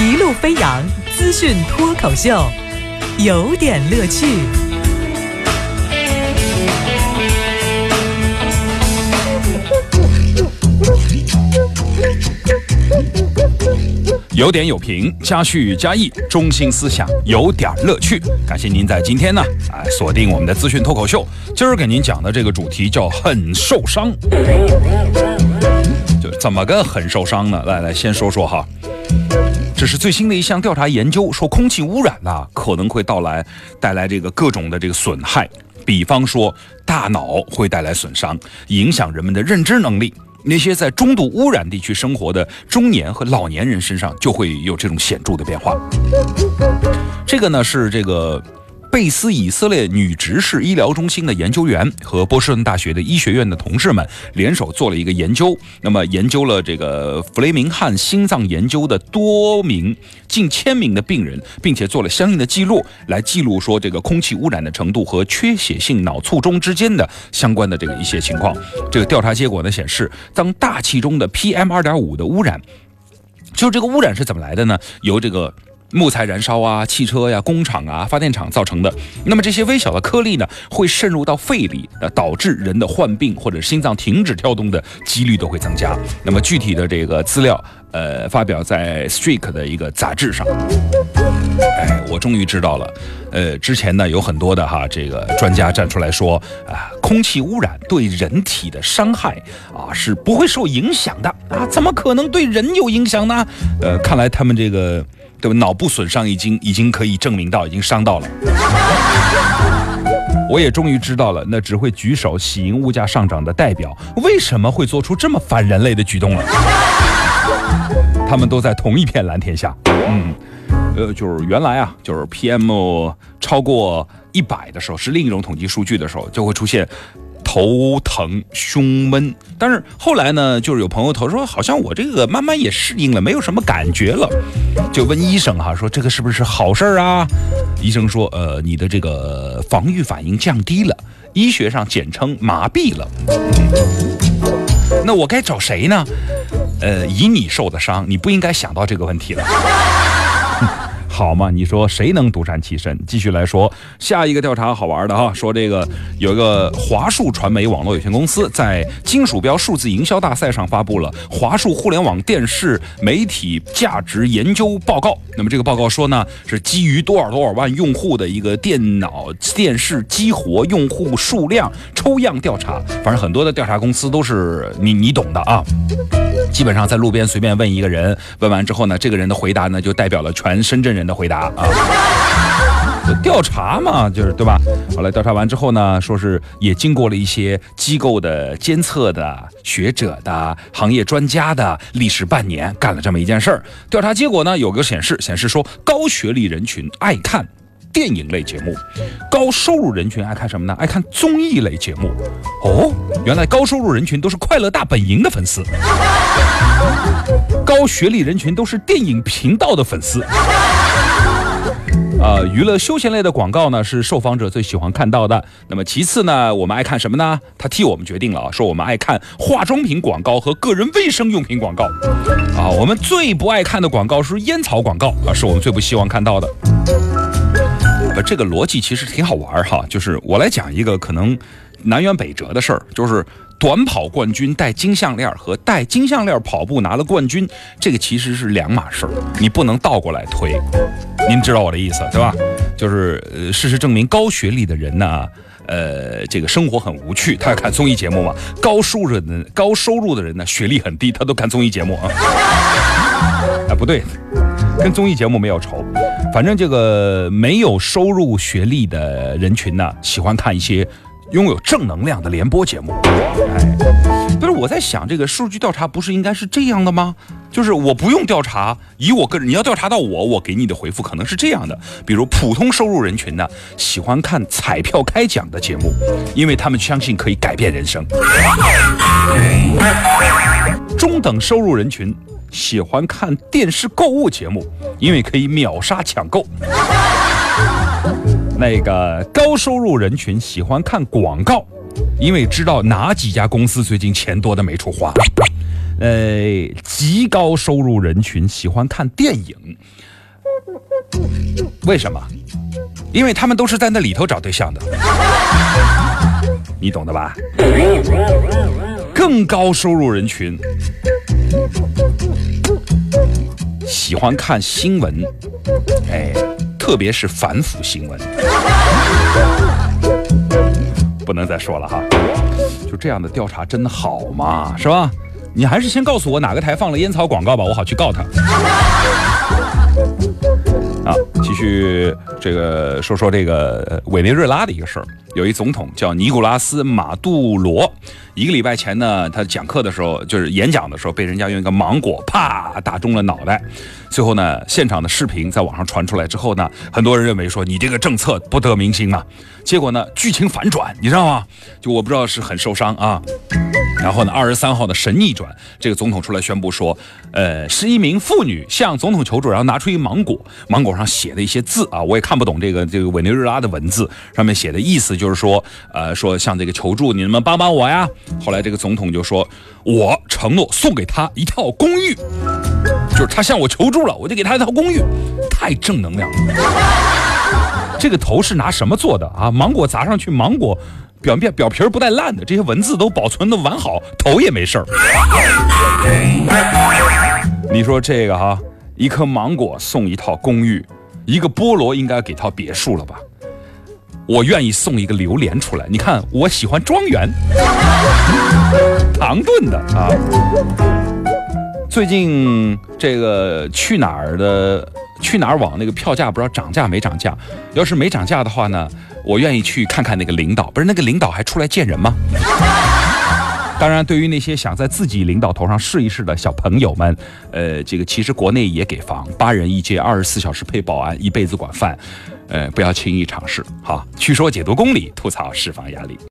一路飞扬资讯脱口秀，有点乐趣。有点有评，加叙加意，中心思想有点乐趣。感谢您在今天呢，哎，锁定我们的资讯脱口秀。今儿给您讲的这个主题叫“很受伤”，就怎么个很受伤呢？来来，先说说哈，这是最新的一项调查研究，说空气污染呐可能会到来带来这个各种的这个损害，比方说大脑会带来损伤，影响人们的认知能力。那些在中度污染地区生活的中年和老年人身上就会有这种显著的变化。这个呢是这个。贝斯以色列女执事医疗中心的研究员和波士顿大学的医学院的同事们联手做了一个研究，那么研究了这个弗雷明汉心脏研究的多名近千名的病人，并且做了相应的记录，来记录说这个空气污染的程度和缺血性脑卒中之间的相关的这个一些情况。这个调查结果呢显示，当大气中的 PM 二点五的污染，就这个污染是怎么来的呢？由这个。木材燃烧啊，汽车呀，工厂啊，发电厂造成的。那么这些微小的颗粒呢，会渗入到肺里，呃，导致人的患病或者心脏停止跳动的几率都会增加。那么具体的这个资料，呃，发表在《Streak》的一个杂志上。哎，我终于知道了。呃，之前呢有很多的哈，这个专家站出来说啊，空气污染对人体的伤害啊是不会受影响的啊，怎么可能对人有影响呢？呃，看来他们这个。对吧？脑部损伤已经已经可以证明到，已经伤到了。我也终于知道了，那只会举手喜迎物价上涨的代表，为什么会做出这么反人类的举动了？他们都在同一片蓝天下。嗯，呃，就是原来啊，就是 PM 超过一百的时候，是另一种统计数据的时候，就会出现。头疼、胸闷，但是后来呢，就是有朋友投说，好像我这个慢慢也适应了，没有什么感觉了，就问医生哈，说这个是不是好事儿啊？医生说，呃，你的这个防御反应降低了，医学上简称麻痹了。那我该找谁呢？呃，以你受的伤，你不应该想到这个问题了。好嘛，你说谁能独善其身？继续来说下一个调查，好玩的哈，说这个有一个华数传媒网络有限公司在金鼠标数字营销大赛上发布了华数互联网电视媒体价值研究报告。那么这个报告说呢，是基于多少多少万用户的一个电脑电视激活用户数量抽样调查。反正很多的调查公司都是你你懂的啊。基本上在路边随便问一个人，问完之后呢，这个人的回答呢就代表了全深圳人的回答啊。调查嘛，就是对吧？后来调查完之后呢，说是也经过了一些机构的监测的、学者的、行业专家的历时半年，干了这么一件事儿。调查结果呢，有个显示，显示说高学历人群爱看。电影类节目，高收入人群爱看什么呢？爱看综艺类节目。哦，原来高收入人群都是快乐大本营的粉丝，高学历人群都是电影频道的粉丝。啊，娱乐休闲类的广告呢，是受访者最喜欢看到的。那么其次呢，我们爱看什么呢？他替我们决定了啊，说我们爱看化妆品广告和个人卫生用品广告。啊，我们最不爱看的广告是烟草广告啊，是我们最不希望看到的。这个逻辑其实挺好玩哈，就是我来讲一个可能南辕北辙的事儿，就是短跑冠军戴金项链和戴金项链跑步拿了冠军，这个其实是两码事儿，你不能倒过来推。您知道我的意思对吧？就是，事实证明，高学历的人呢，呃，这个生活很无趣，他看综艺节目嘛；高收入的高收入的人呢，学历很低，他都看综艺节目啊。啊，不对，跟综艺节目没有仇。反正这个没有收入学历的人群呢，喜欢看一些拥有正能量的联播节目。哎，不是我在想，这个数据调查不是应该是这样的吗？就是我不用调查，以我个人，你要调查到我，我给你的回复可能是这样的：比如普通收入人群呢，喜欢看彩票开奖的节目，因为他们相信可以改变人生。等收入人群。喜欢看电视购物节目，因为可以秒杀抢购。那个高收入人群喜欢看广告，因为知道哪几家公司最近钱多的没处花。呃，极高收入人群喜欢看电影，为什么？因为他们都是在那里头找对象的，你懂的吧？更高收入人群喜欢看新闻，哎，特别是反腐新闻。不能再说了哈，就这样的调查真的好吗？是吧？你还是先告诉我哪个台放了烟草广告吧，我好去告他。啊，继续这个说说这个委内瑞拉的一个事儿。有一总统叫尼古拉斯马杜罗，一个礼拜前呢，他讲课的时候，就是演讲的时候，被人家用一个芒果啪打中了脑袋。最后呢，现场的视频在网上传出来之后呢，很多人认为说你这个政策不得民心啊。结果呢，剧情反转，你知道吗？就我不知道是很受伤啊。然后呢，二十三号的神逆转，这个总统出来宣布说，呃，是一名妇女向总统求助，然后拿出一芒果，芒果上写的一些字啊，我也看不懂这个这个委内瑞拉的文字，上面写的意思就是说，呃，说向这个求助，你们帮帮我呀。后来这个总统就说，我承诺送给他一套公寓，就是他向我求助了，我就给他一套公寓，太正能量了。这个头是拿什么做的啊？芒果砸上去，芒果。表面表皮不带烂的，这些文字都保存的完好，头也没事儿。你说这个哈，一颗芒果送一套公寓，一个菠萝应该给套别墅了吧？我愿意送一个榴莲出来。你看，我喜欢庄园，唐顿的啊。最近这个去哪儿的去哪儿网那个票价不知道涨价没涨价？要是没涨价的话呢？我愿意去看看那个领导，不是那个领导还出来见人吗？当然，对于那些想在自己领导头上试一试的小朋友们，呃，这个其实国内也给房，八人一间，二十四小时配保安，一辈子管饭，呃，不要轻易尝试。哈，去说解读公理，吐槽释放压力。